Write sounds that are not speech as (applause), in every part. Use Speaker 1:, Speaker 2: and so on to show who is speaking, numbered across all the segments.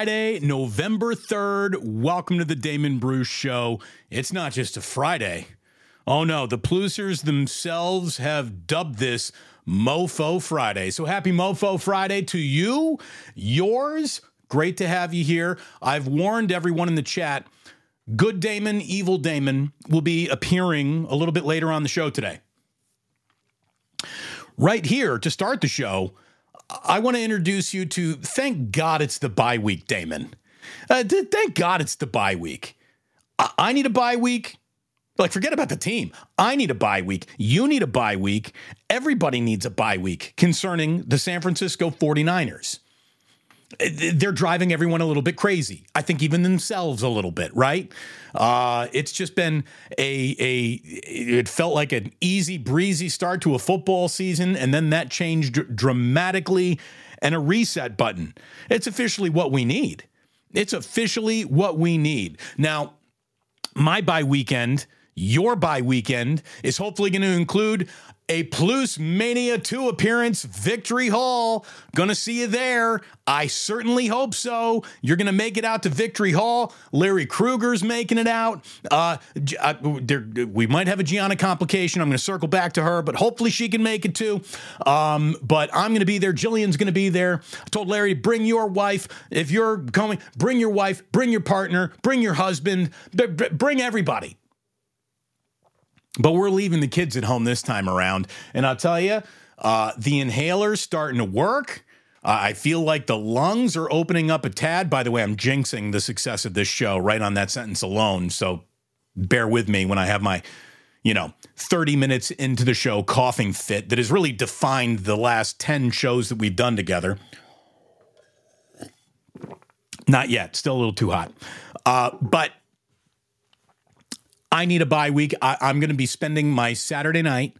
Speaker 1: Friday, November 3rd. Welcome to the Damon Bruce Show. It's not just a Friday. Oh no, the Plusers themselves have dubbed this Mofo Friday. So happy Mofo Friday to you, yours. Great to have you here. I've warned everyone in the chat. Good Damon, Evil Damon will be appearing a little bit later on the show today. Right here to start the show, I want to introduce you to thank God it's the bye week, Damon. Uh, th- thank God it's the bye week. I-, I need a bye week. Like, forget about the team. I need a bye week. You need a bye week. Everybody needs a bye week concerning the San Francisco 49ers. They're driving everyone a little bit crazy. I think even themselves a little bit, right? Uh, it's just been a a. It felt like an easy breezy start to a football season, and then that changed dramatically, and a reset button. It's officially what we need. It's officially what we need. Now, my bye weekend your bye weekend is hopefully going to include a Plus Mania 2 appearance, Victory Hall. Gonna see you there. I certainly hope so. You're gonna make it out to Victory Hall. Larry Krueger's making it out. Uh, uh, there, we might have a Gianna complication. I'm gonna circle back to her, but hopefully she can make it too. Um, but I'm gonna be there. Jillian's gonna be there. I told Larry, bring your wife. If you're going, bring your wife, bring your partner, bring your husband, bring everybody. But we're leaving the kids at home this time around. And I'll tell you, uh, the inhaler's starting to work. Uh, I feel like the lungs are opening up a tad. By the way, I'm jinxing the success of this show right on that sentence alone. So bear with me when I have my, you know, 30 minutes into the show coughing fit that has really defined the last 10 shows that we've done together. Not yet, still a little too hot. Uh, but I need a bye week. I, am going to be spending my Saturday night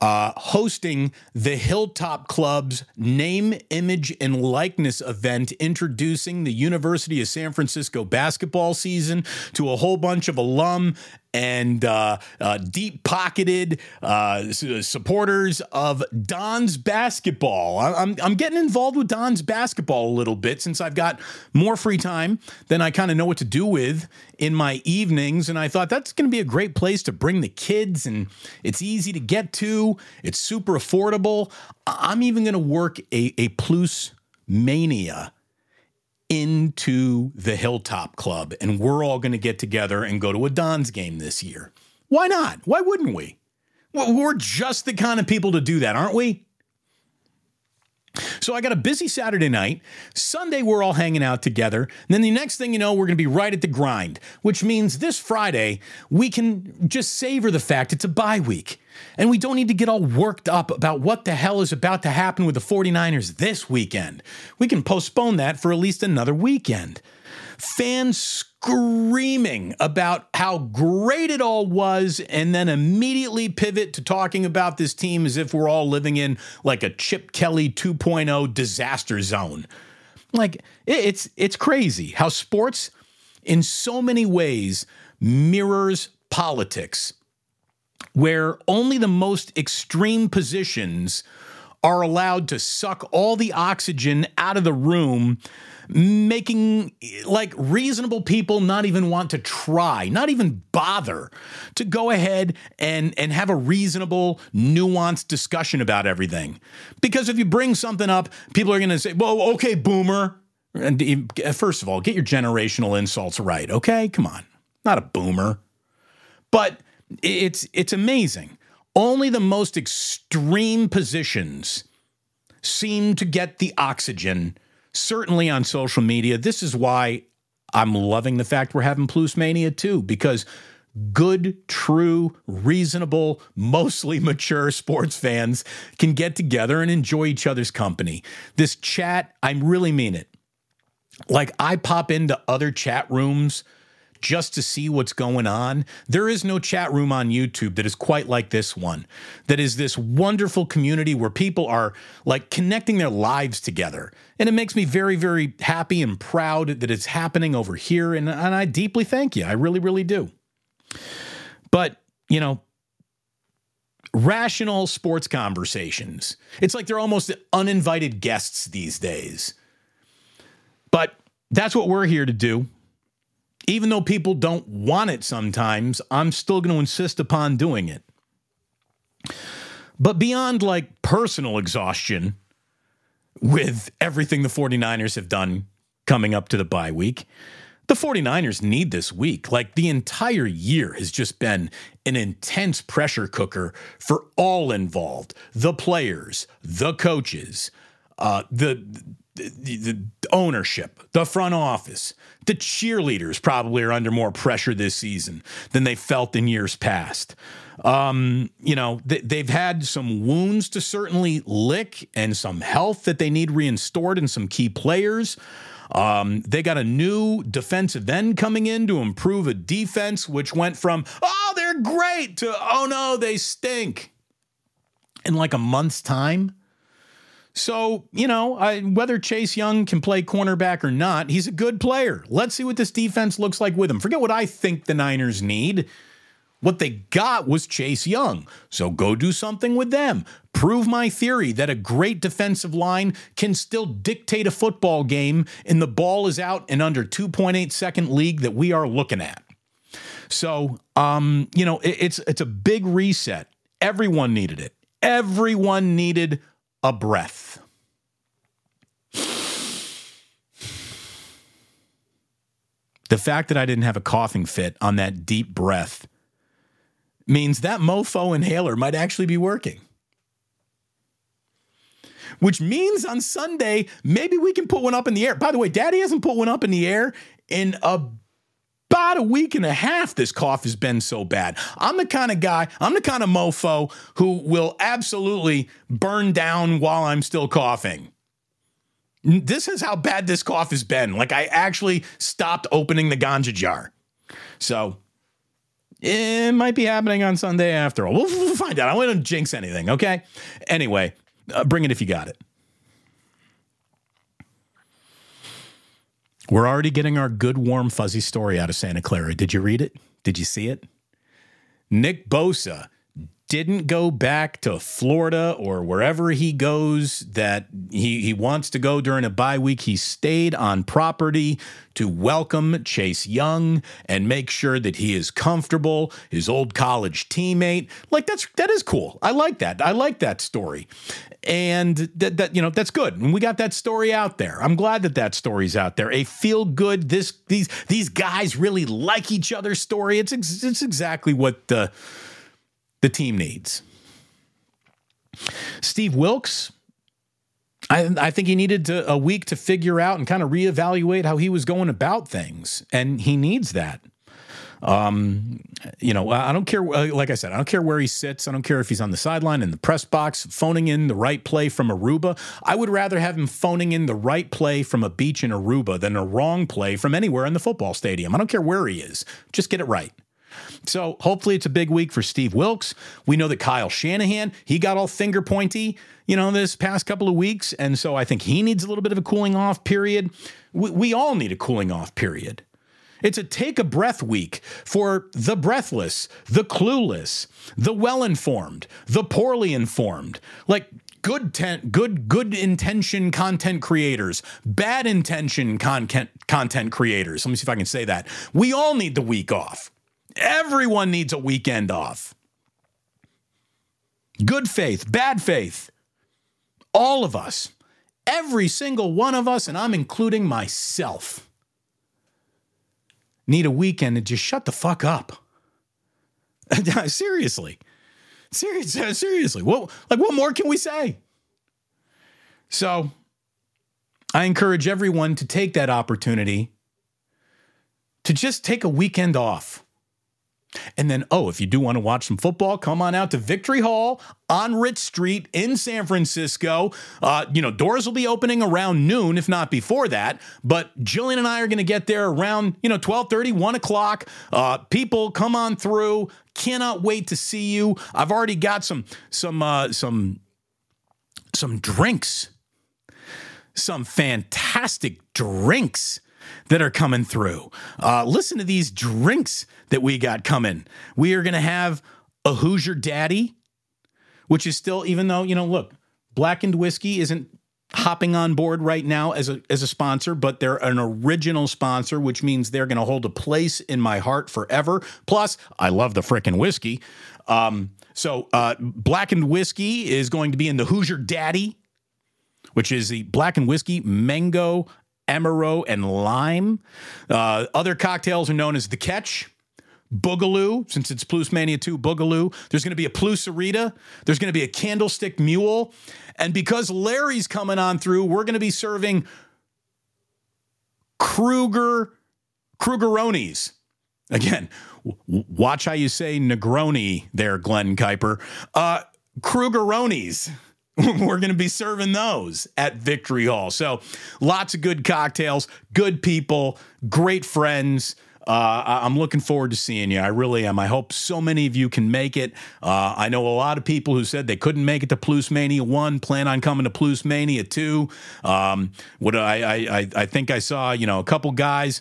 Speaker 1: uh, hosting the Hilltop Club's name, image, and likeness event, introducing the University of San Francisco basketball season to a whole bunch of alum and uh, uh, deep pocketed uh, supporters of Dons basketball. I'm, I'm getting involved with Dons basketball a little bit since I've got more free time than I kind of know what to do with in my evenings. And I thought that's going to be a great place to bring the kids, and it's easy to get to, it's super affordable. I'm even going to work a, a Plus Mania into the Hilltop Club, and we're all going to get together and go to a Dons game this year. Why not? Why wouldn't we? Well, we're just the kind of people to do that, aren't we? So I got a busy Saturday night. Sunday, we're all hanging out together. And then the next thing you know, we're going to be right at the grind, which means this Friday, we can just savor the fact it's a bye week. And we don't need to get all worked up about what the hell is about to happen with the 49ers this weekend. We can postpone that for at least another weekend. Fans screaming about how great it all was, and then immediately pivot to talking about this team as if we're all living in like a Chip Kelly 2.0 disaster zone. Like it's it's crazy how sports in so many ways mirrors politics where only the most extreme positions are allowed to suck all the oxygen out of the room, making like reasonable people not even want to try, not even bother to go ahead and, and have a reasonable, nuanced discussion about everything. Because if you bring something up, people are going to say, well, okay, boomer. And eh, first of all, get your generational insults right, okay? Come on, not a boomer. But it's it's amazing. Only the most extreme positions seem to get the oxygen. Certainly on social media. This is why I'm loving the fact we're having Plus Mania too, because good, true, reasonable, mostly (laughs) mature sports fans can get together and enjoy each other's company. This chat, I really mean it. Like I pop into other chat rooms just to see what's going on. There is no chat room on YouTube that is quite like this one, that is this wonderful community where people are like connecting their lives together. And it makes me very, very happy and proud that it's happening over here. And, and I deeply thank you. I really, really do. But, you know, rational sports conversations, it's like they're almost uninvited guests these days. But that's what we're here to do. Even though people don't want it sometimes, I'm still going to insist upon doing it. But beyond like personal exhaustion with everything the 49ers have done coming up to the bye week, the 49ers need this week. Like the entire year has just been an intense pressure cooker for all involved the players, the coaches, uh, the, the, the ownership, the front office, the cheerleaders probably are under more pressure this season than they felt in years past. Um, you know, they, have had some wounds to certainly lick and some health that they need reinstored in some key players. Um, they got a new defensive end coming in to improve a defense, which went from, oh, they're great to, oh no, they stink in like a month's time. So, you know, I, whether Chase Young can play cornerback or not, he's a good player. Let's see what this defense looks like with him. Forget what I think the Niners need. What they got was Chase Young. So go do something with them. Prove my theory that a great defensive line can still dictate a football game and the ball is out in under 2.8 second league that we are looking at. So, um, you know, it, it's it's a big reset. Everyone needed it. Everyone needed a breath. The fact that I didn't have a coughing fit on that deep breath means that mofo inhaler might actually be working. Which means on Sunday, maybe we can put one up in the air. By the way, daddy hasn't put one up in the air in about a week and a half. This cough has been so bad. I'm the kind of guy, I'm the kind of mofo who will absolutely burn down while I'm still coughing. This is how bad this cough has been. Like, I actually stopped opening the ganja jar. So, it might be happening on Sunday after all. We'll, we'll find out. I want to jinx anything, okay? Anyway, uh, bring it if you got it. We're already getting our good, warm, fuzzy story out of Santa Clara. Did you read it? Did you see it? Nick Bosa didn't go back to Florida or wherever he goes that he, he wants to go during a bye week. He stayed on property to welcome Chase Young and make sure that he is comfortable, his old college teammate. Like that's that is cool. I like that. I like that story. And that, that you know that's good. And we got that story out there. I'm glad that that story's out there. A feel good this these these guys really like each other story. It's it's exactly what the the team needs. Steve Wilks, I, I think he needed to, a week to figure out and kind of reevaluate how he was going about things, and he needs that. Um, you know, I don't care. Uh, like I said, I don't care where he sits. I don't care if he's on the sideline in the press box, phoning in the right play from Aruba. I would rather have him phoning in the right play from a beach in Aruba than a wrong play from anywhere in the football stadium. I don't care where he is. Just get it right. So hopefully it's a big week for Steve Wilks. We know that Kyle Shanahan, he got all finger pointy, you know, this past couple of weeks. And so I think he needs a little bit of a cooling off period. We, we all need a cooling off period. It's a take a breath week for the breathless, the clueless, the well informed, the poorly informed. Like good ten, good good intention content creators, bad intention content content creators. Let me see if I can say that. We all need the week off. Everyone needs a weekend off. Good faith, bad faith. All of us. Every single one of us, and I'm including myself, need a weekend to just shut the fuck up. (laughs) seriously. Seriously, (laughs) seriously. What like what more can we say? So, I encourage everyone to take that opportunity to just take a weekend off. And then, oh, if you do want to watch some football, come on out to Victory Hall on Ritz Street in San Francisco. Uh, you know, doors will be opening around noon, if not before that. But Jillian and I are going to get there around, you know, 1230, 1 o'clock. Uh, people, come on through. Cannot wait to see you. I've already got some, some, uh, some, some drinks, some fantastic drinks that are coming through. Uh, listen to these drinks that we got coming. We are going to have a Hoosier Daddy, which is still, even though, you know, look, blackened whiskey isn't hopping on board right now as a as a sponsor, but they're an original sponsor, which means they're going to hold a place in my heart forever. Plus, I love the frickin' whiskey. Um, so, uh, blackened whiskey is going to be in the Hoosier Daddy, which is the blackened whiskey mango, amaro, and lime. Uh, other cocktails are known as the Catch. Boogaloo, since it's Plus Mania 2 Boogaloo. There's going to be a Plusarita. There's going to be a Candlestick Mule. And because Larry's coming on through, we're going to be serving Kruger Krugeronis. Again, w- watch how you say Negroni there, Glen Kuiper. Uh, Krugeronis. (laughs) We're going to be serving those at Victory Hall. So lots of good cocktails, good people, great friends. Uh, I'm looking forward to seeing you. I really am. I hope so many of you can make it. Uh, I know a lot of people who said they couldn't make it to Plus Mania 1, plan on coming to Plus Mania 2. Um, what I, I, I think I saw, you know, a couple guys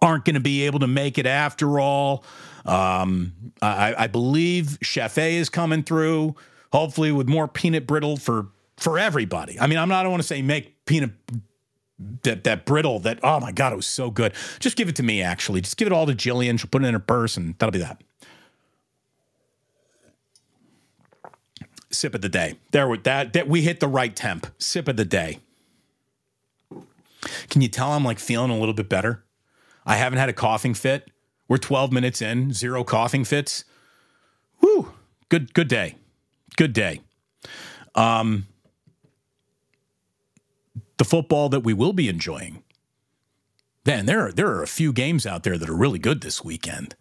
Speaker 1: aren't going to be able to make it after all. Um, I, I believe Chef A is coming through, hopefully with more peanut brittle for for everybody. I mean, I'm not, I don't want to say make peanut that that brittle that oh my god it was so good. Just give it to me actually. Just give it all to jillian. She'll put it in her purse and that'll be that. Sip of the day. There with that that we hit the right temp. Sip of the day. Can you tell i'm like feeling a little bit better? I haven't had a coughing fit. We're 12 minutes in zero coughing fits. Woo! good good day good day um the football that we will be enjoying. Man, there are, there are a few games out there that are really good this weekend.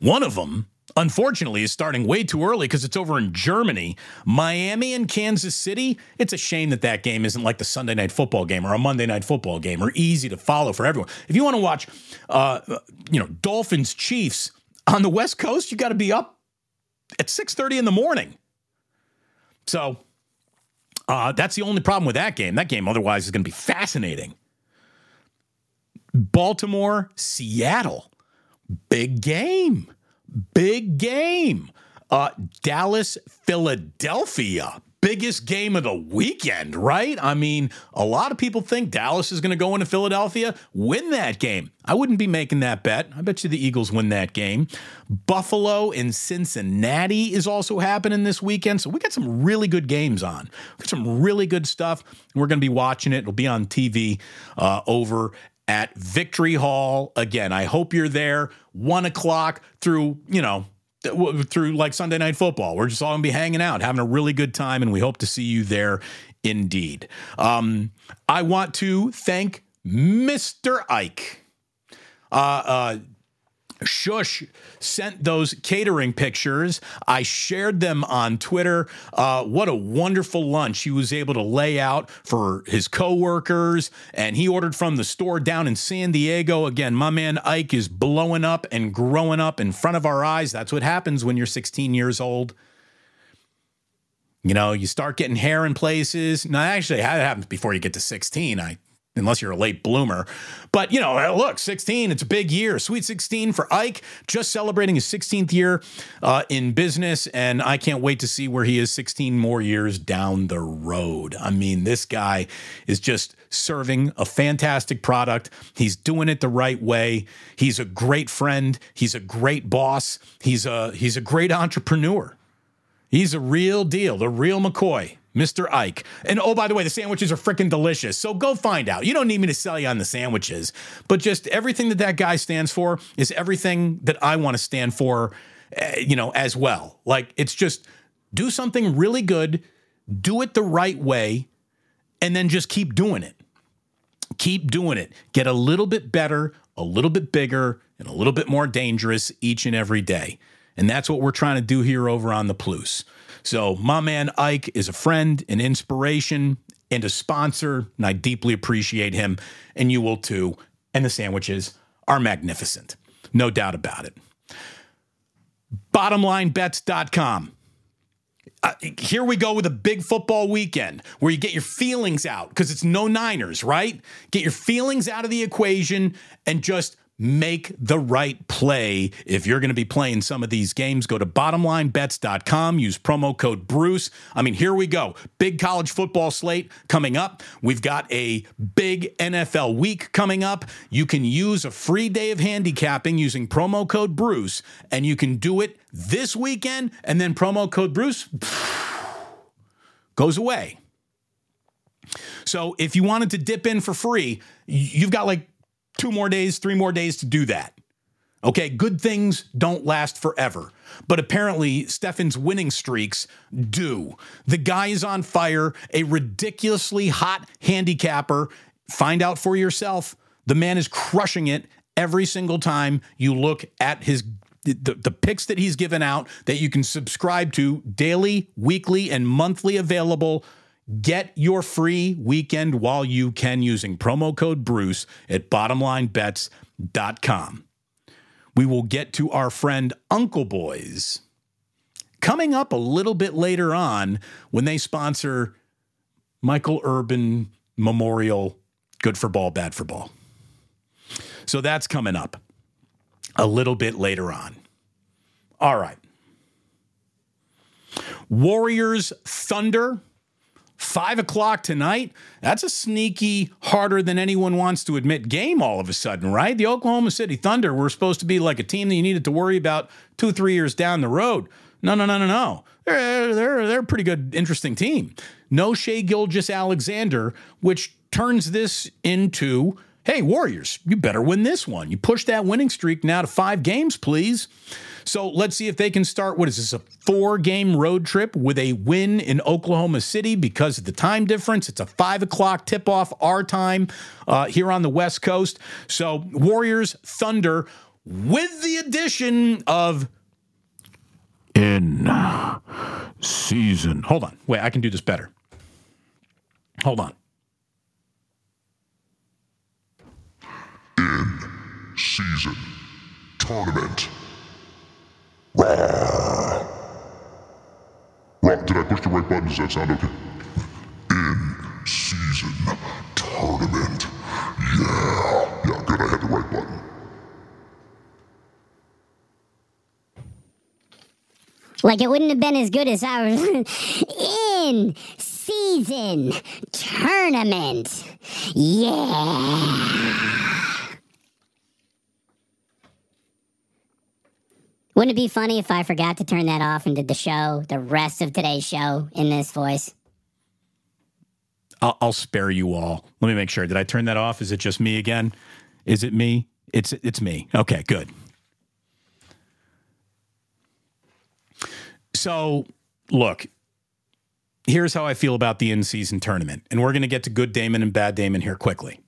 Speaker 1: One of them, unfortunately, is starting way too early because it's over in Germany. Miami and Kansas City. It's a shame that that game isn't like the Sunday night football game or a Monday night football game or easy to follow for everyone. If you want to watch, uh, you know, Dolphins Chiefs on the West Coast, you got to be up at six thirty in the morning. So uh, that's the only problem with that game. That game otherwise is going to be fascinating. Baltimore, Seattle, big game, big game. Uh, Dallas, Philadelphia, biggest game of the weekend, right? I mean, a lot of people think Dallas is going to go into Philadelphia, win that game. I wouldn't be making that bet. I bet you the Eagles win that game. Buffalo and Cincinnati is also happening this weekend. So we got some really good games on. We got some really good stuff. We're going to be watching it. It'll be on TV uh, over at Victory Hall. Again, I hope you're there. One o'clock through, you know, through like Sunday Night Football. We're just all gonna be hanging out, having a really good time, and we hope to see you there indeed. Um, I want to thank Mr. Ike. Uh, uh, Shush sent those catering pictures. I shared them on Twitter. Uh, what a wonderful lunch he was able to lay out for his coworkers. And he ordered from the store down in San Diego. Again, my man Ike is blowing up and growing up in front of our eyes. That's what happens when you're 16 years old. You know, you start getting hair in places. Now, actually, that happens before you get to 16. I unless you're a late bloomer. But, you know, look, 16, it's a big year. Sweet 16 for Ike, just celebrating his 16th year uh, in business. And I can't wait to see where he is 16 more years down the road. I mean, this guy is just serving a fantastic product. He's doing it the right way. He's a great friend. He's a great boss. He's a, he's a great entrepreneur. He's a real deal, the real McCoy. Mr. Ike. And oh, by the way, the sandwiches are freaking delicious. So go find out. You don't need me to sell you on the sandwiches, but just everything that that guy stands for is everything that I want to stand for, uh, you know, as well. Like it's just do something really good, do it the right way, and then just keep doing it. Keep doing it. Get a little bit better, a little bit bigger, and a little bit more dangerous each and every day. And that's what we're trying to do here over on the Plus. So, my man Ike is a friend, an inspiration, and a sponsor, and I deeply appreciate him, and you will too. And the sandwiches are magnificent, no doubt about it. BottomLineBets.com. Uh, here we go with a big football weekend where you get your feelings out because it's no Niners, right? Get your feelings out of the equation and just make the right play if you're going to be playing some of these games. Go to bottomlinebets.com, use promo code Bruce. I mean, here we go. Big college football slate coming up. We've got a big NFL week coming up. You can use a free day of handicapping using promo code Bruce, and you can do it this weekend, and then promo code Bruce goes away. So if you wanted to dip in for free, you've got like two more days, three more days to do that. Okay, good things don't last forever. But apparently, Stefan's winning streaks do. The guy is on fire, a ridiculously hot handicapper. Find out for yourself. The man is crushing it every single time you look at his the, the picks that he's given out that you can subscribe to daily, weekly, and monthly available Get your free weekend while you can using promo code Bruce at bottomlinebets.com. We will get to our friend Uncle Boys coming up a little bit later on when they sponsor Michael Urban Memorial Good for Ball, Bad for Ball. So that's coming up a little bit later on. All right. Warriors Thunder Five o'clock tonight. That's a sneaky, harder than anyone wants to admit game all of a sudden, right? The Oklahoma City Thunder were supposed to be like a team that you needed to worry about two, three years down the road. No, no, no, no, no. They're, they're, they're a pretty good, interesting team. No Shai Gilgeous-Alexander, which turns this into hey, Warriors, you better win this one. You push that winning streak now to five games, please. So let's see if they can start. What is this, a four game road trip with a win in Oklahoma City because of the time difference? It's a five o'clock tip off our time uh, here on the West Coast. So Warriors, Thunder, with the addition of in season. Hold on. Wait, I can do this better. Hold on.
Speaker 2: In season tournament. Rock, did I push the right button? Does that sound okay? In season tournament. Yeah. Yeah, good. I had the right button.
Speaker 3: Like it wouldn't have been as good as our (laughs) in season tournament. Yeah. Wouldn't it be funny if I forgot to turn that off and did the show, the rest of today's show, in this voice?
Speaker 1: I'll, I'll spare you all. Let me make sure. Did I turn that off? Is it just me again? Is it me? It's it's me. Okay, good. So, look, here's how I feel about the in-season tournament, and we're going to get to good Damon and bad Damon here quickly.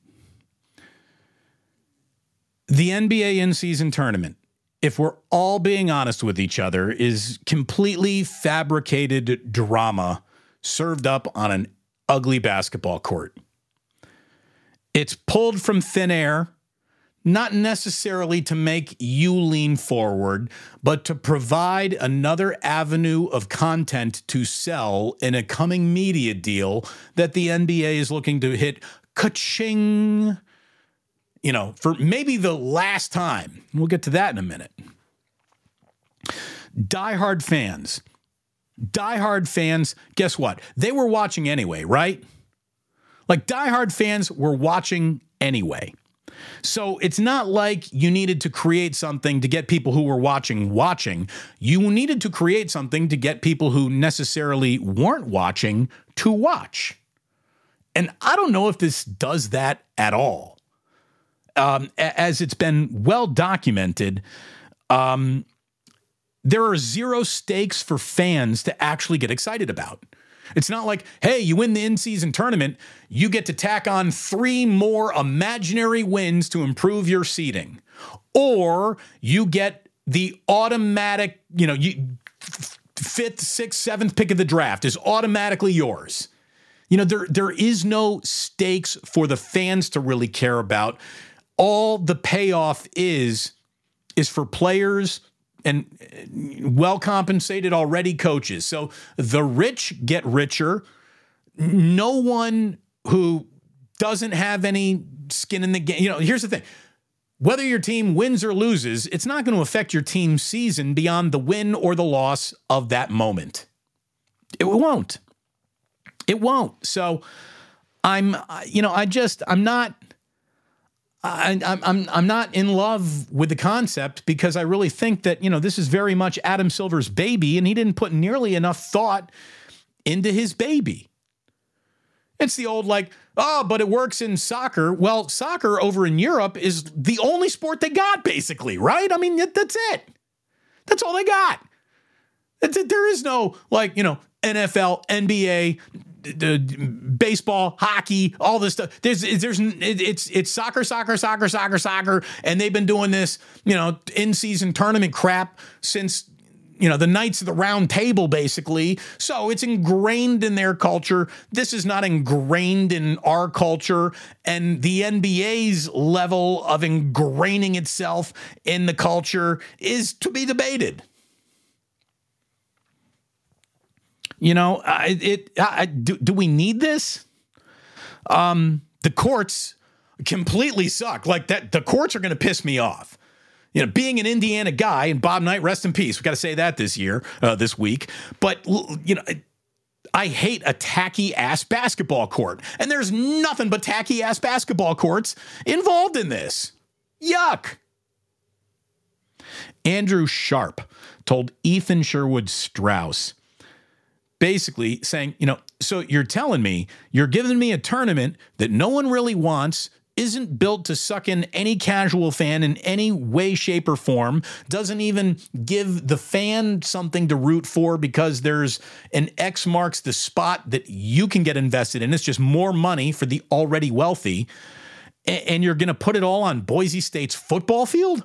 Speaker 1: The NBA in-season tournament if we're all being honest with each other, is completely fabricated drama served up on an ugly basketball court. It's pulled from thin air, not necessarily to make you lean forward, but to provide another avenue of content to sell in a coming media deal that the NBA is looking to hit ka-ching you know, for maybe the last time. We'll get to that in a minute. Diehard fans, diehard fans, guess what? They were watching anyway, right? Like diehard fans were watching anyway. So it's not like you needed to create something to get people who were watching watching. You needed to create something to get people who necessarily weren't watching to watch. And I don't know if this does that at all um, as it's been well documented, um, there are zero stakes for fans to actually get excited about. It's not like, hey, you win the in season tournament, you get to tack on three more imaginary wins to improve your seeding. Or you get the automatic, you know, you, fifth, sixth, seventh pick of the draft is automatically yours. You know, there, there is no stakes for the fans to really care about all the payoff is is for players and well compensated already coaches. So the rich get richer. No one who doesn't have any skin in the game. You know, here's the thing. whether your team wins or loses, it's not going to affect your team's season beyond the win or the loss of that moment. It won't. It won't. So I'm, you know, I just, I'm not. I, I'm I'm I'm not in love with the concept because I really think that you know this is very much Adam Silver's baby, and he didn't put nearly enough thought into his baby. It's the old like, oh, but it works in soccer. Well, soccer over in Europe is the only sport they got, basically, right? I mean, that's it. That's all they got. There is no like you know NFL, NBA, the baseball, hockey, all this stuff. There's there's it's it's soccer, soccer, soccer, soccer, soccer, and they've been doing this, you know, in season tournament crap since you know the knights of the round table basically. So it's ingrained in their culture. This is not ingrained in our culture. And the nba's level of ingraining itself in the culture is to be debated You know, it, it I, do, do we need this? Um, the courts completely suck. Like that, the courts are going to piss me off. You know, being an Indiana guy and Bob Knight, rest in peace. We got to say that this year, uh, this week. But you know, I hate a tacky ass basketball court, and there's nothing but tacky ass basketball courts involved in this. Yuck. Andrew Sharp told Ethan Sherwood Strauss basically saying, you know, so you're telling me you're giving me a tournament that no one really wants, isn't built to suck in any casual fan in any way, shape, or form, doesn't even give the fan something to root for because there's an X marks the spot that you can get invested in. It's just more money for the already wealthy. And you're going to put it all on Boise State's football field?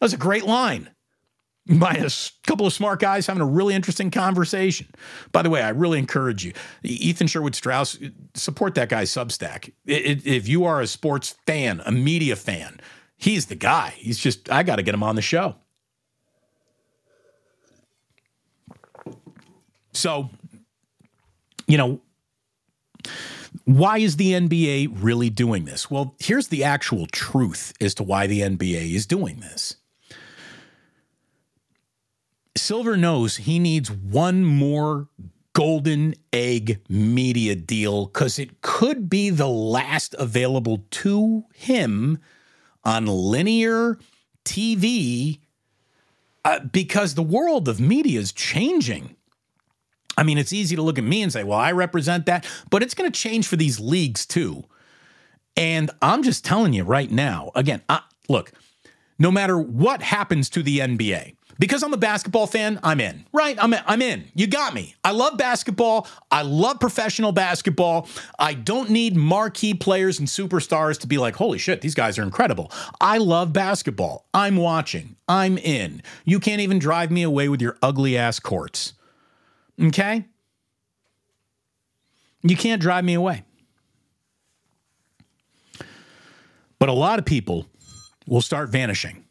Speaker 1: That's a great line by a couple of smart guys having a really interesting conversation. By the way, I really encourage you, Ethan Sherwood Strauss, support that guy's Substack. If you are a sports fan, a media fan, he's the guy. He's just, I got to get him on the show. So, you know, why is the NBA really doing this? Well, here's the actual truth as to why the NBA is doing this. Silver knows he needs one more golden egg media deal because it could be the last available to him on linear TV uh, because the world of media is changing. I mean, it's easy to look at me and say, well, I represent that, but it's going to change for these leagues too. And I'm just telling you right now, again, I, look, no matter what happens to the NBA, because I'm a basketball fan, I'm in. Right? I'm in. I'm in. You got me. I love basketball. I love professional basketball. I don't need marquee players and superstars to be like, "Holy shit, these guys are incredible." I love basketball. I'm watching. I'm in. You can't even drive me away with your ugly ass courts. Okay? You can't drive me away. But a lot of people will start vanishing.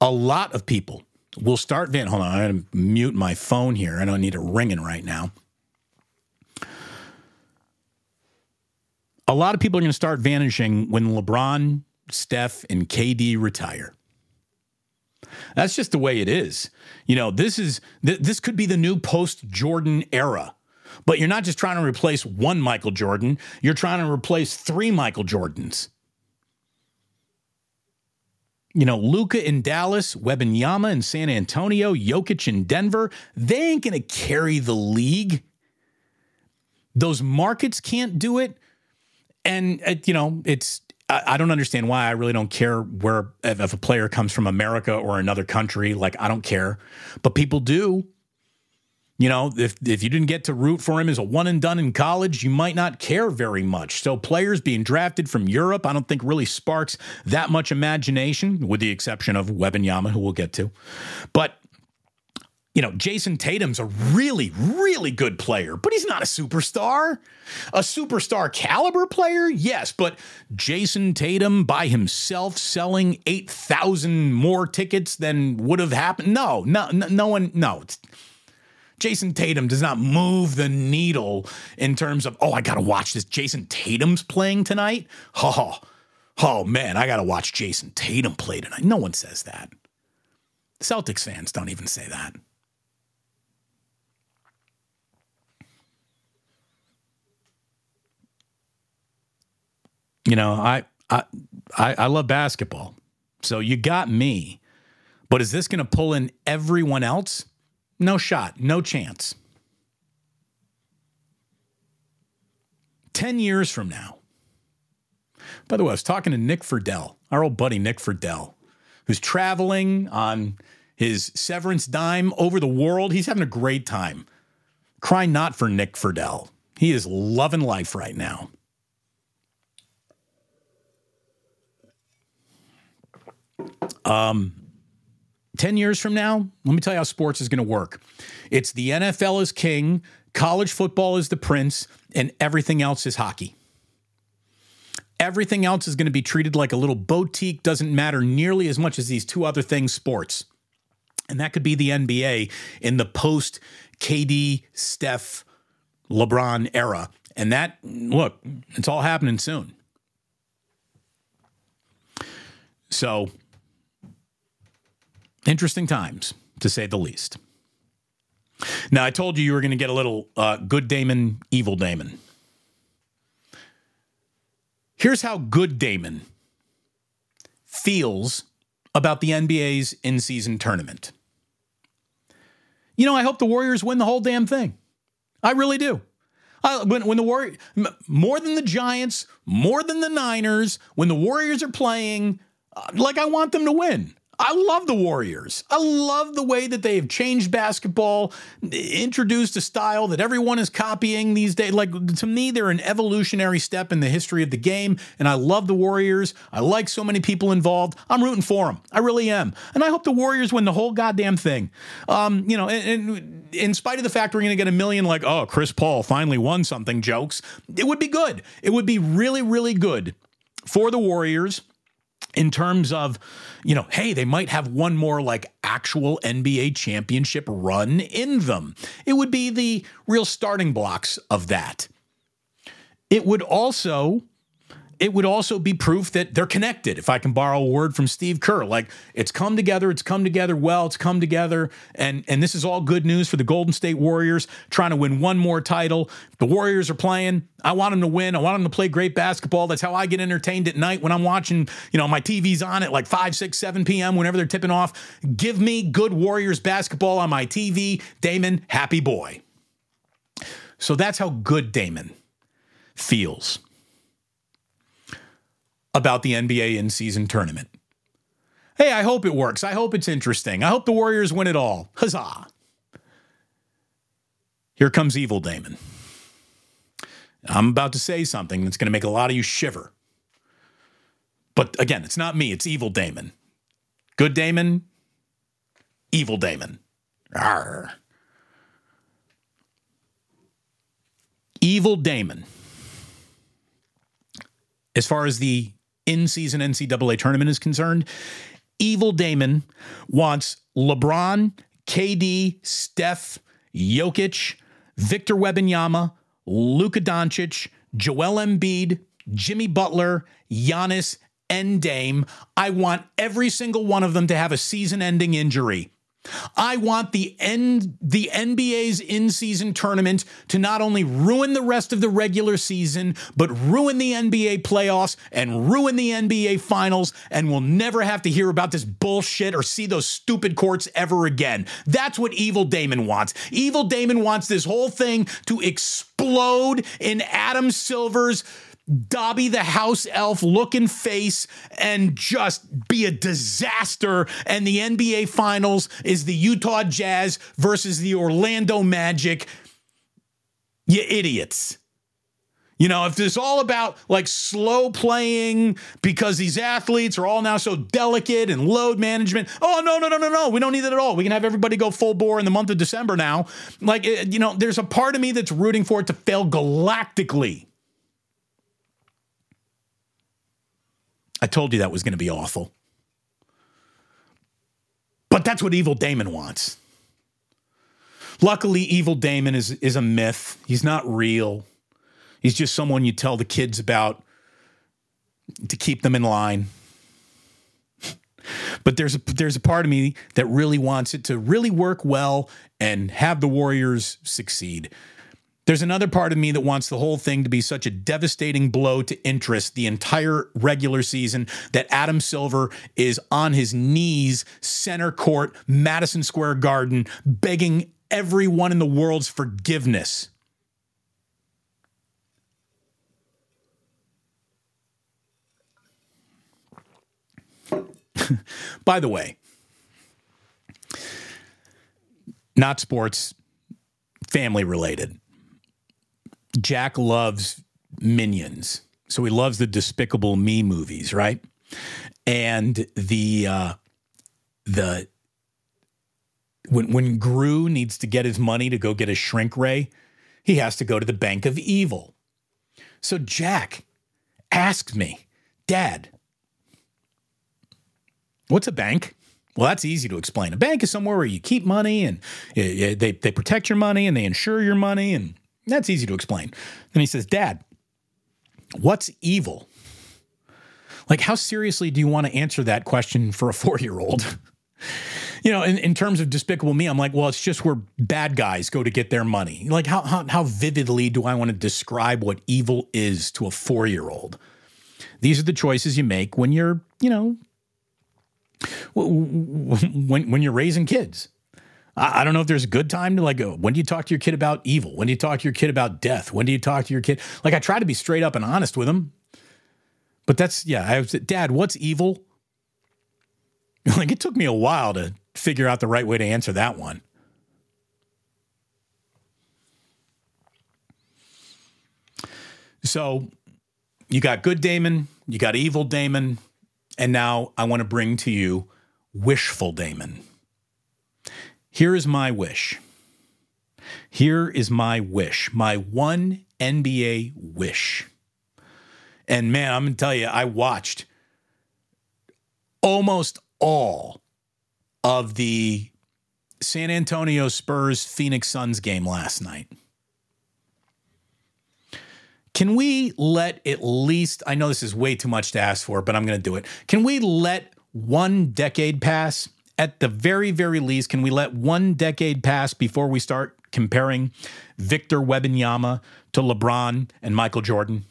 Speaker 1: A lot of people We'll start Van. Hold on, I'm going to mute my phone here. I don't need it ringing right now. A lot of people are going to start vanishing when LeBron, Steph, and KD retire. That's just the way it is. You know, this is th- this could be the new post Jordan era. But you're not just trying to replace one Michael Jordan, you're trying to replace three Michael Jordans you know, Luka in Dallas, Wembanyama in San Antonio, Jokic in Denver, they ain't going to carry the league. Those markets can't do it. And, uh, you know, it's, I, I, don't understand why. I really don't care where, if, if a player comes from America or another country. Like, I don't care. But people do. You know, if if you didn't get to root for him as a one and done in college, you might not care very much. So players being drafted from Europe, I don't think really sparks that much imagination, with the exception of Wembanyama, who we'll get to. But you know, Jayson Tatum's a really, really good player, but he's not a superstar. A superstar caliber player, yes, but Jayson Tatum by himself selling 8,000 more tickets than would have happened. No, no, no, no one, no. Jayson Tatum does not move the needle in terms of, oh, I got to watch this. Jayson Tatum's playing tonight. Oh, Oh man, I got to watch Jayson Tatum play tonight. No one says that. Celtics fans don't even say that. You know, I I I, I love basketball. So you got me. But is this going to pull in everyone else? No shot, no chance. 10 years from now. By the way, I was talking to Nick Friedell, our old buddy Nick Friedell, who's traveling on his severance dime over the world. He's having a great time. Cry not for Nick Friedell. He is loving life right now. Um, 10 years from now, let me tell you how sports is going to work. It's the NFL is king, college football is the prince, and everything else is hockey. Everything else is going to be treated like a little boutique, doesn't matter nearly as much as these two other things sports. And that could be the NBA in the post KD, Steph, LeBron era. And that, look, it's all happening soon. So, interesting times, to say the least. Now, I told you you were going to get a little uh, good Damon, evil Damon. Here's how good Damon feels about the NBA's in season tournament. You know, I hope the Warriors win the whole damn thing. I really do. I, when, when the Warriors, more than the Giants, more than the Niners, when the Warriors are playing, uh, like I want them to win. I love the Warriors. I love the way that they have changed basketball, introduced a style that everyone is copying these days. Like to me, they're an evolutionary step in the history of the game, and I love the Warriors. I like so many people involved. I'm rooting for them. I really am, and I hope the Warriors win the whole goddamn thing. Um, you know, and, and in spite of the fact we're going to get a million, like, oh, Chris Paul finally won something jokes, it would be good. It would be really, really good for the Warriors in terms of, you know, hey, they might have one more like actual NBA championship run in them. It would be the real starting blocks of that. It would also it would also be proof that they're connected. If I can borrow a word from Steve Kerr, like it's come together, it's come together well, it's come together, and and this is all good news for the Golden State Warriors trying to win one more title. The Warriors are playing. I want them to win. I want them to play great basketball. That's how I get entertained at night when I'm watching. You know, my TV's on at like 5, 6, 7 p.m. whenever they're tipping off. Give me good Warriors basketball on my TV. Damon, happy boy. So that's how good Damon feels about the NBA in season tournament. Hey, I hope it works. I hope it's interesting. I hope the Warriors win it all. Huzzah. Here comes Evil Damon. I'm about to say something that's going to make a lot of you shiver. But again, it's not me, it's Evil Damon. Good Damon, Evil Damon. Arr. Evil Damon. As far as the in season NCAA tournament is concerned, Evil Damon wants LeBron, KD, Steph, Jokic, Victor Wembanyama, Luka Doncic, Joel Embiid, Jimmy Butler, Giannis, and Dame. I want every single one of them to have a season ending injury. I want the end the NBA's in-season tournament to not only ruin the rest of the regular season, but ruin the NBA playoffs and ruin the NBA finals, and we'll never have to hear about this bullshit or see those stupid courts ever again. That's what Evil Damon wants. Evil Damon wants this whole thing to explode in Adam Silver's Dobby the house elf looking face and just be a disaster. And the NBA Finals is the Utah Jazz versus the Orlando Magic. You idiots. You know, if it's all about like slow playing because these athletes are all now so delicate and load management. Oh, no, no, no, no, no. We don't need that at all. We can have everybody go full bore in the month of December now. Like, eh, you know, there's a part of me that's rooting for it to fail galactically. I told you that was going to be awful. But that's what Evil Damon wants. Luckily, Evil Damon is, is a myth. He's not real. He's just someone you tell the kids about to keep them in line. (laughs) But there's a there's a part of me that really wants it to really work well and have the Warriors succeed. There's another part of me that wants the whole thing to be such a devastating blow to interest the entire regular season that Adam Silver is on his knees, center court, Madison Square Garden, begging everyone in the world's forgiveness. (laughs) By the way, not sports, family related. Jack loves Minions. So he loves the Despicable Me movies, right? And the uh the when when Gru needs to get his money to go get a shrink ray, he has to go to the Bank of Evil. So Jack asks me, Dad, what's a bank? Well, that's easy to explain. A bank is somewhere where you keep money and they, they protect your money and they insure your money, and that's easy to explain. Then he says, Dad, what's evil? Like, how seriously do you want to answer that question for a four year old? (laughs) you know, in, in terms of Despicable Me, I'm like, well, it's just where bad guys go to get their money. Like, how, how, how vividly do I want to describe what evil is to a four year old? These are the choices you make when you're, you know, when when you're raising kids. I, I don't know if there's a good time to like. When do you talk to your kid about evil? When do you talk to your kid about death? When do you talk to your kid? Like I try to be straight up and honest with them, but that's yeah. I was, Dad, what's evil? (laughs) Like it took me a while to figure out the right way to answer that one. So you got good Damon, you got evil Damon, and now I want to bring to you wishful Damon. Here is my wish. Here is my wish, my one NBA wish. And man, I'm going to tell you, I watched almost all of the San Antonio Spurs Phoenix Suns game last night. Can we let at least, I know this is way too much to ask for, but I'm going to do it. Can we let one decade pass? At the very, very least, can we let one decade pass before we start comparing Victor Wembanyama to LeBron and Michael Jordan?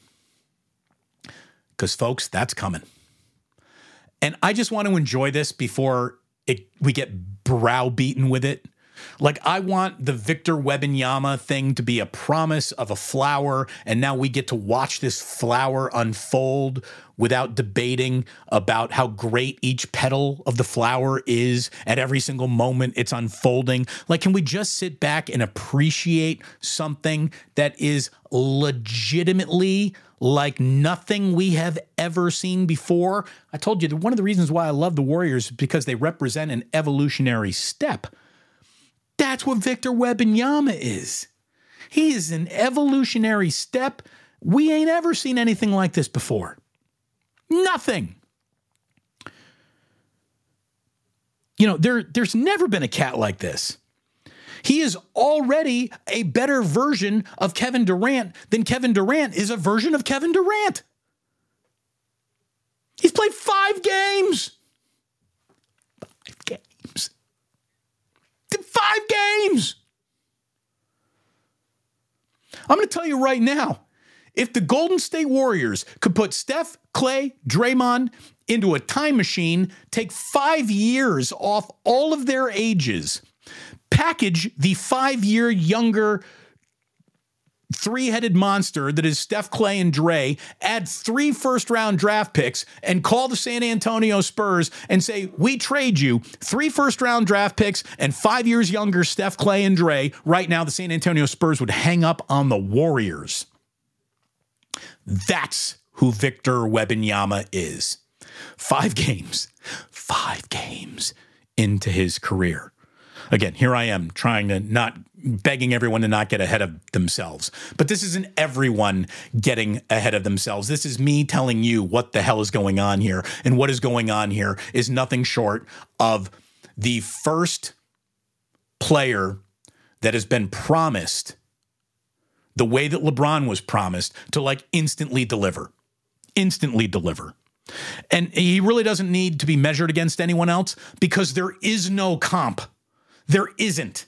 Speaker 1: Because, folks, that's coming. And I just want to enjoy this before it, we get browbeaten with it. Like I want the Victor Wembanyama thing to be a promise of a flower, and now we get to watch this flower unfold without debating about how great each petal of the flower is at every single moment it's unfolding. Like, can we just sit back and appreciate something that is legitimately like nothing we have ever seen before? I told you that one of the reasons why I love the Warriors is because they represent an evolutionary step. That's what Victor Wembanyama is. He is an evolutionary step. We ain't ever seen anything like this before. Nothing. You know, there, there's never been a cat like this. He is already a better version of Kevin Durant than Kevin Durant is a version of Kevin Durant. He's played five games. Five games. I'm going to tell you right now if the Golden State Warriors could put Steph, Clay, Draymond into a time machine, take five years off all of their ages, package the five year younger three headed monster that is Steph Clay and Dre, add three first round draft picks, and call the San Antonio Spurs and say, We trade you three first round draft picks and five years younger Steph Clay and Dre. Right now, the San Antonio Spurs would hang up on the Warriors. That's who Victor Wembanyama is. Five games, five games into his career. Again, here I am trying to not begging everyone to not get ahead of themselves. But this isn't everyone getting ahead of themselves. This is me telling you what the hell is going on here. And what is going on here is nothing short of the first player that has been promised the way that LeBron was promised to like instantly deliver. instantly deliver. And he really doesn't need to be measured against anyone else because there is no comp. There isn't.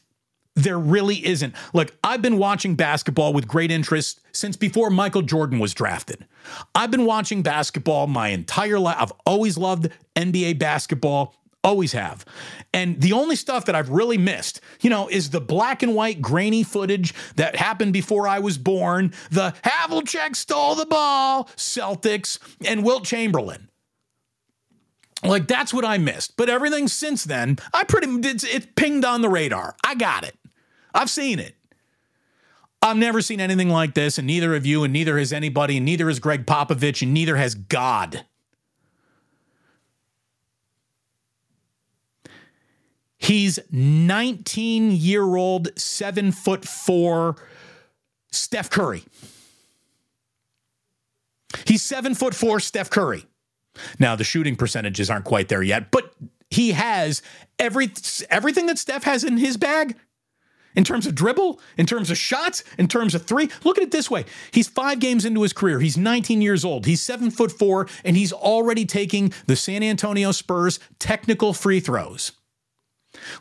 Speaker 1: There really isn't. Look, I've been watching basketball with great interest since before Michael Jordan was drafted. I've been watching basketball my entire life. I've always loved NBA basketball, always have. And the only stuff that I've really missed, you know, is the black and white grainy footage that happened before I was born, the Havlicek stole the ball, Celtics, and Wilt Chamberlain. Like that's what I missed. But everything since then, I pretty it's, it's pinged on the radar. I got it. I've seen it. I've never seen anything like this, and neither of you, and neither has anybody, and neither has Gregg Popovich, and neither has God. He's 19 year old, seven foot four Steph Curry. He's seven foot four Steph Curry. Now, the shooting percentages aren't quite there yet, but he has every, everything that Steph has in his bag in terms of dribble, in terms of shots, in terms of three. Look at it this way. He's five games into his career. He's 19 years old. He's seven foot four, and he's already taking the San Antonio Spurs technical free throws.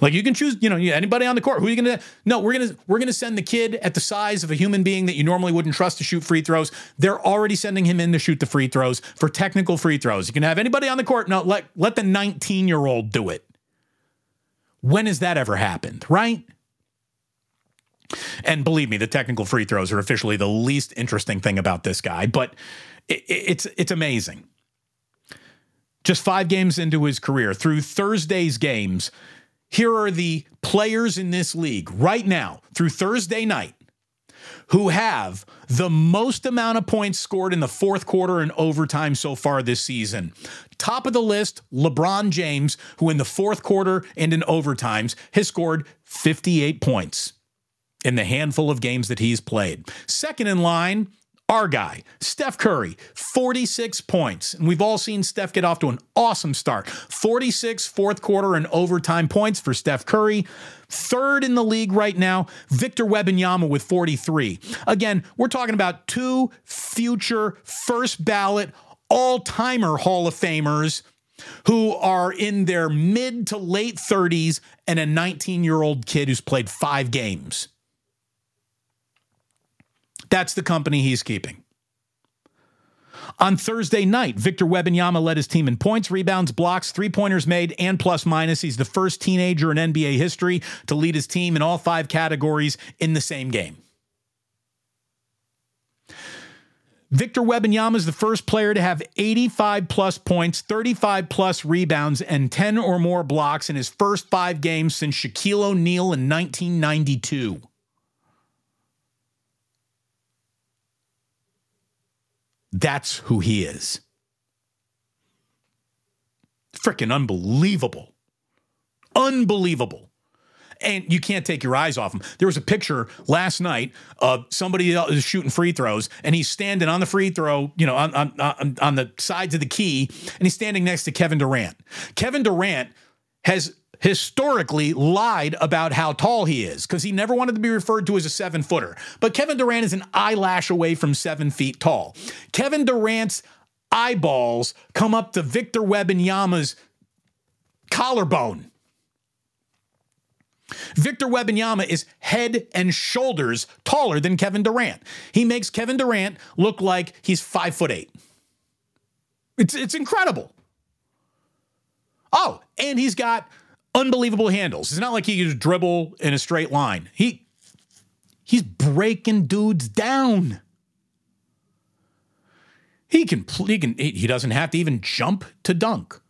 Speaker 1: Like you can choose, you know, anybody on the court. Who are you gonna? No, we're gonna we're gonna send the kid at the size of a human being that you normally wouldn't trust to shoot free throws. They're already sending him in to shoot the free throws for technical free throws. You can have anybody on the court. No, let let the 19 year old do it. When has that ever happened? Right? And believe me, the technical free throws are officially the least interesting thing about this guy, but it, it's it's amazing. Just five games into his career, through Thursday's games, here are the players in this league right now through Thursday night who have the most amount of points scored in the fourth quarter and overtime so far this season. Top of the list, LeBron James, who in the fourth quarter and in overtimes has scored 58 points in the handful of games that he's played. Second in line, our guy, Steph Curry, 46 points. And we've all seen Steph get off to an awesome start. 46 fourth quarter and overtime points for Steph Curry. Third in the league right now, Victor Wembanyama with 43. Again, we're talking about two future first ballot all timer Hall of Famers who are in their mid to late 30s and a 19 year old kid who's played five games. That's the company he's keeping. On Thursday night, Victor Wembanyama led his team in points, rebounds, blocks, three pointers made, and plus minus. He's the first teenager in NBA history to lead his team in all five categories in the same game. Victor Wembanyama is the first player to have 85 plus points, 35 plus rebounds, and 10 or more blocks in his first five games since Shaquille O'Neal in 1992. That's who he is. Freaking unbelievable. Unbelievable. And you can't take your eyes off him. There was a picture last night of somebody else shooting free throws, and he's standing on the free throw, you know, on, on, on the sides of the key, and he's standing next to Kevin Durant. Kevin Durant has historically lied about how tall he is because he never wanted to be referred to as a seven footer. But Kevin Durant is an eyelash away from seven feet tall. Kevin Durant's eyeballs come up to Victor Wembanyama's collarbone. Victor Wembanyama is head and shoulders taller than Kevin Durant. He makes Kevin Durant look like he's five foot eight. It's, it's incredible. Oh, and he's got unbelievable handles. It's not like he can dribble in a straight line. He he's breaking dudes down. He can he can he doesn't have to even jump to dunk.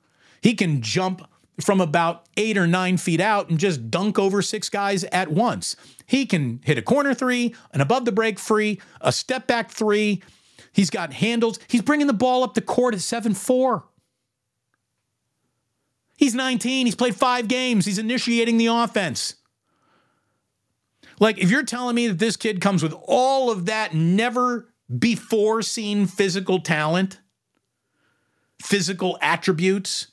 Speaker 1: He can jump from about eight or nine feet out and just dunk over six guys at once. He can hit a corner three, an above the break free, a step back three. He's got handles. He's bringing the ball up the court at 7 4. He's 19. He's played five games. He's initiating the offense. Like, if you're telling me that this kid comes with all of that never before seen physical talent, physical attributes,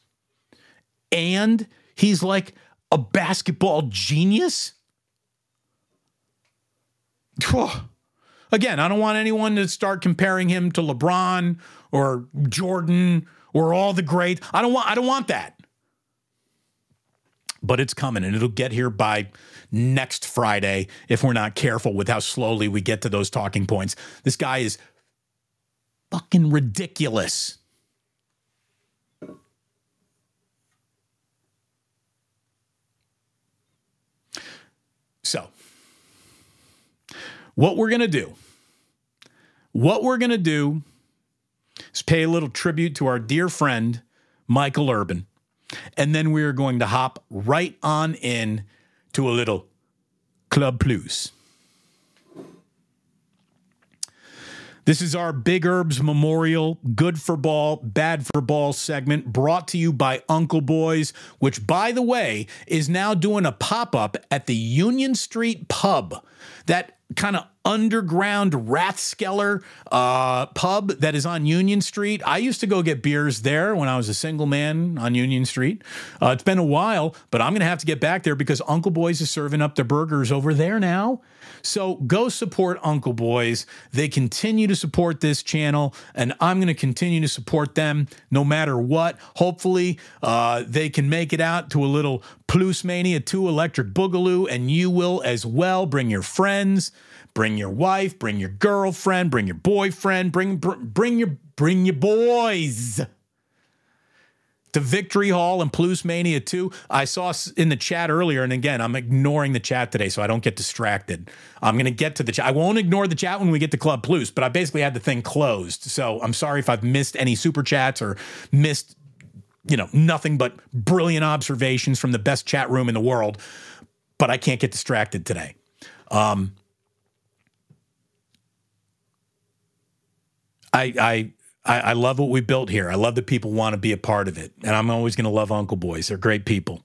Speaker 1: and he's like a basketball genius, Again, I don't want anyone to start comparing him to LeBron or Jordan or all the great. I don't want I don't want that. But it's coming and it'll get here by next Friday if we're not careful with how slowly we get to those talking points. This guy is fucking ridiculous. So, what we're going to do, what we're going to do is pay a little tribute to our dear friend, Michael Urban. And then we are going to hop right on in to a little Club Plus. This is our Big Herbs Memorial Good for Ball, Bad for Ball segment brought to you by Uncle Boys, which, by the way, is now doing a pop up at the Union Street Pub. That kind of underground Rathskeller uh, pub that is on Union Street. I used to go get beers there when I was a single man on Union Street. Uh, it's been a while, but I'm going to have to get back there because Uncle Boys is serving up the burgers over there now. So go support Uncle Boys. They continue to support this channel, and I'm going to continue to support them no matter what. Hopefully, uh, they can make it out to a little Plus Mania 2 Electric Boogaloo, and you will as well. Bring your friends. Bring your wife, bring your girlfriend, bring your boyfriend, bring br- bring your bring your boys to Victory Hall and Plus Mania 2. I saw in the chat earlier, and again, I'm ignoring the chat today so I don't get distracted. I'm going to get to the chat. I won't ignore the chat when we get to Club Plus, but I basically had the thing closed. So I'm sorry if I've missed any super chats or missed, you know, nothing but brilliant observations from the best chat room in the world, but I can't get distracted today. Um, I, I I, I love what we built here. I love that people want to be a part of it. And I'm always going to love Uncle Boys. They're great people.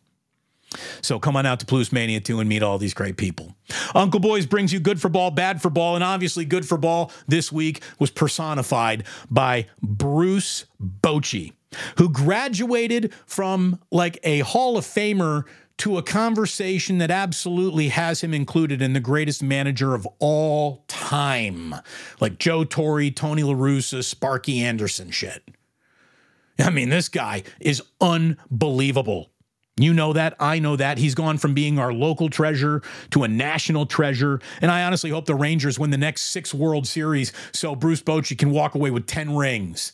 Speaker 1: So come on out to Plus Mania 2 and meet all these great people. Uncle Boys brings you good for ball, bad for ball, and obviously good for ball this week was personified by Bruce Bochy, who graduated from like a Hall of Famer to a conversation that absolutely has him included in the greatest manager of all time, like Joe Torre, Tony La Russa, Sparky Anderson shit. I mean, this guy is unbelievable. You know that. I know that. He's gone from being our local treasure to a national treasure. And I honestly hope the Rangers win the next six World Series so Bruce Bochy can walk away with 10 rings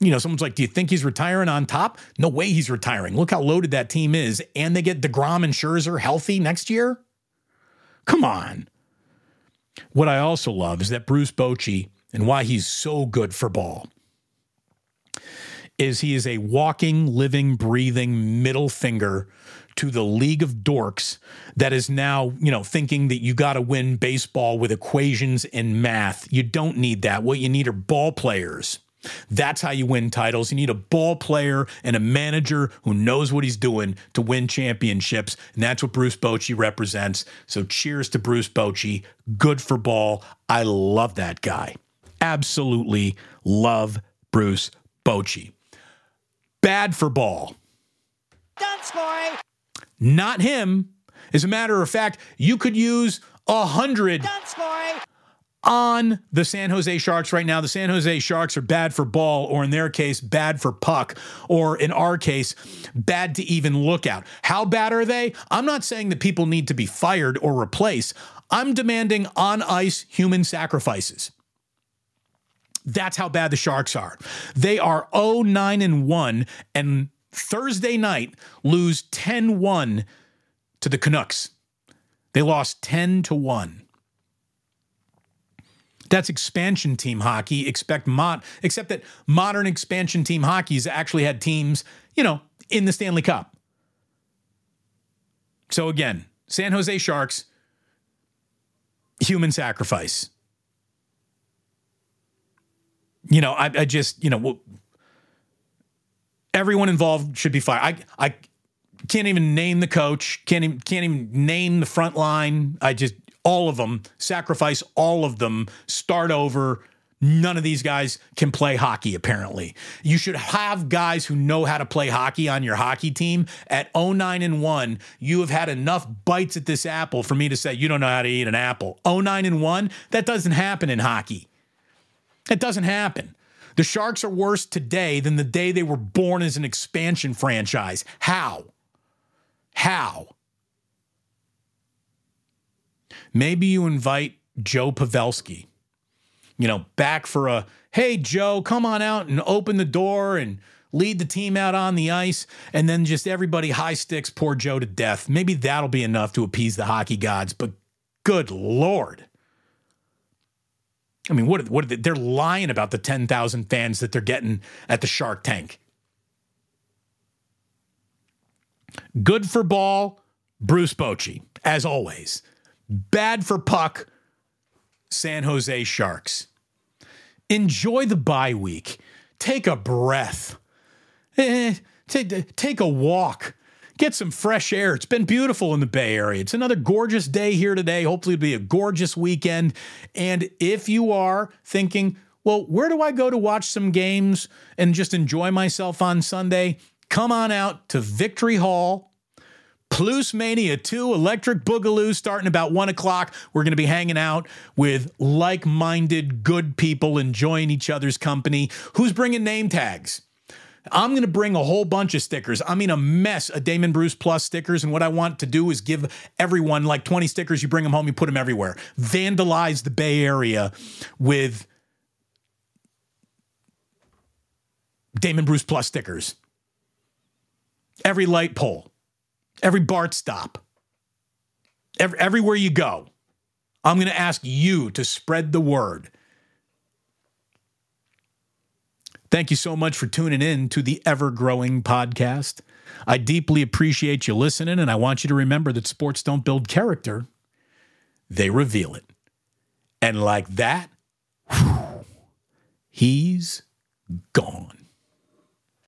Speaker 1: you know, someone's like, do you think he's retiring on top? No way he's retiring. Look how loaded that team is. And they get DeGrom and Scherzer healthy next year. Come on. What I also love is that Bruce Bochy and why he's so good for ball is he is a walking, living, breathing middle finger to the league of dorks that is now, you know, thinking that you got to win baseball with equations and math. You don't need that. What you need are ball players that's how you win titles. You need a ball player and a manager who knows what he's doing to win championships. And that's what Bruce Bochy represents. So cheers to Bruce Bochy. Good for ball. I love that guy. Absolutely love Bruce Bochy. Bad for ball. Scoring. Not him. As a matter of fact, you could use a hundred. On the San Jose Sharks right now. The San Jose Sharks are bad for ball, or in their case, bad for puck, or in our case, bad to even look at. How bad are they? I'm not saying that people need to be fired or replaced. I'm demanding on ice human sacrifices. That's how bad the Sharks are. They are 0 9 and 1, and Thursday night lose 10 1 to the Canucks. They lost 10 to 1. That's expansion team hockey. Expect mod, except that modern expansion team hockey's actually had teams, you know, in the Stanley Cup. So again, San Jose Sharks, human sacrifice. You know, I, I just, you know, everyone involved should be fired. I, I can't even name the coach. Can't even, can't even name the front line. I just all of them, sacrifice all of them, start over, None of these guys can play hockey, apparently. You should have guys who know how to play hockey on your hockey team. At 09 and 1, you have had enough bites at this apple for me to say you don't know how to eat an apple. 09 and 1, that doesn't happen in hockey. It doesn't happen. The Sharks are worse today than the day they were born as an expansion franchise. How? How? Maybe you invite Joe Pavelski you know, back for a, hey, Joe, come on out and open the door and lead the team out on the ice. And then just everybody high sticks poor Joe to death. Maybe that'll be enough to appease the hockey gods, but good Lord. I mean, what, what they, they're lying about the 10,000 fans that they're getting at the Shark Tank. Good for ball, Bruce Bochy, as always. Bad for puck, San Jose Sharks. Enjoy the bye week. Take a breath. Eh, take, take a walk. Get some fresh air. It's been beautiful in the Bay Area. It's another gorgeous day here today. Hopefully, it'll be a gorgeous weekend. And if you are thinking, well, where do I go to watch some games and just enjoy myself on Sunday? Come on out to Victory Hall Plus Mania 2 Electric Boogaloo starting about one o'clock. We're going to be hanging out with like minded, good people, enjoying each other's company. Who's bringing name tags? I'm going to bring a whole bunch of stickers. I mean, a mess of Damon Bruce Plus stickers. And what I want to do is give everyone like 20 stickers. You bring them home, you put them everywhere. Vandalize the Bay Area with Damon Bruce Plus stickers. Every light pole every BART stop, every, everywhere you go. I'm going to ask you to spread the word. Thank you so much for tuning in to the ever growing podcast. I deeply appreciate you listening, and I want you to remember that sports don't build character, they reveal it. And like that, whew, he's gone.